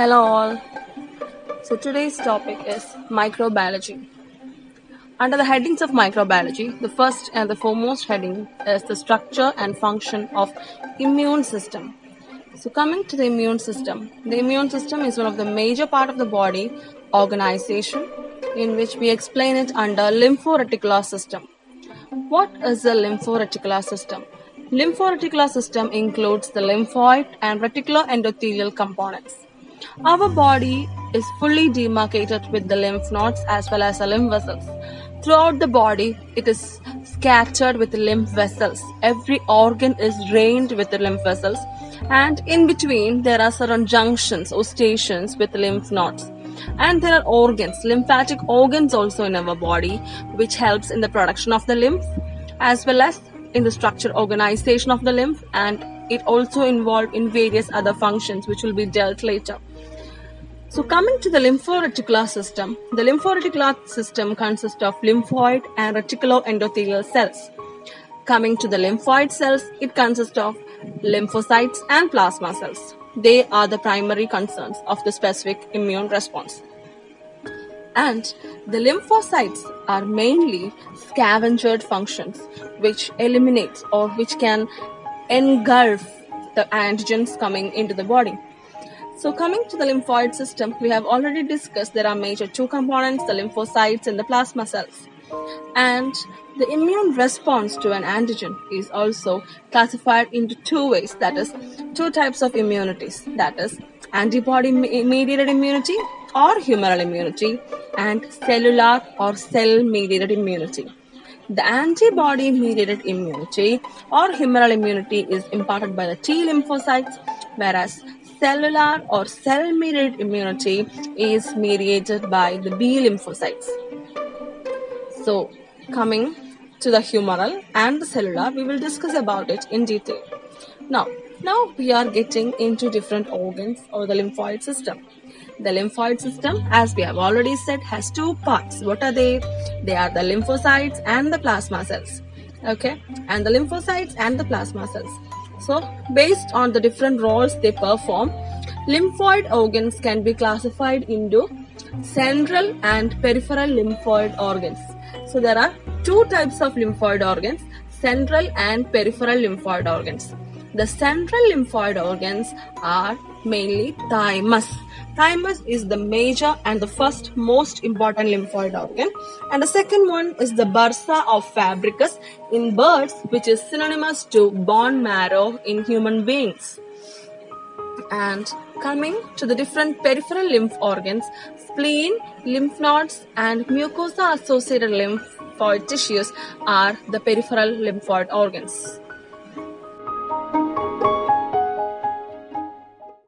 Hello, all. So, today's topic is microbiology. Under the headings of microbiology, the first and the foremost heading is the structure and function of immune system. So, coming to the immune system, the immune system is one of the major part of the body organization in which we explain it under lymphoreticular system. What is the lymphoreticular system? Lymphoreticular system includes the lymphoid and reticular endothelial components. Our body is fully demarcated with the lymph nodes as well as the lymph vessels. Throughout the body, it is scattered with lymph vessels. Every organ is drained with the lymph vessels, and in between, there are certain junctions or stations with lymph nodes. And there are organs, lymphatic organs also in our body, which helps in the production of the lymph as well as in the structure organization of the lymph and it also involved in various other functions which will be dealt later. So coming to the lymphoreticular system, the lymphoreticular system consists of lymphoid and reticuloendothelial cells. Coming to the lymphoid cells, it consists of lymphocytes and plasma cells. They are the primary concerns of the specific immune response. And the lymphocytes are mainly scavenger functions which eliminates or which can engulf the antigens coming into the body. So coming to the lymphoid system, we have already discussed there are major two components, the lymphocytes and the plasma cells. And the immune response to an antigen is also classified into two ways, that is, two types of immunities, that is, antibody mediated immunity or humoral immunity and cellular or cell mediated immunity. The antibody mediated immunity or humoral immunity is imparted by the T lymphocytes, whereas cellular or cell mediated immunity is mediated by the B lymphocytes. So, coming to the humoral and the cellular, we will discuss about it in detail. Now, now we are getting into different organs or the lymphoid system. The lymphoid system, as we have already said, has two parts. What are they? They are the lymphocytes and the plasma cells. Okay, and the lymphocytes and the plasma cells. So, based on the different roles they perform, lymphoid organs can be classified into central and peripheral lymphoid organs. So, there are two types of lymphoid organs central and peripheral lymphoid organs. The central lymphoid organs are mainly thymus. Thymus is the major and the first most important lymphoid organ. And the second one is the bursa of Fabricius in birds, which is synonymous to bone marrow in human beings. And coming to the different peripheral lymph organs, spleen, lymph nodes, and mucosa associated lymphoid tissues are the peripheral lymphoid organs.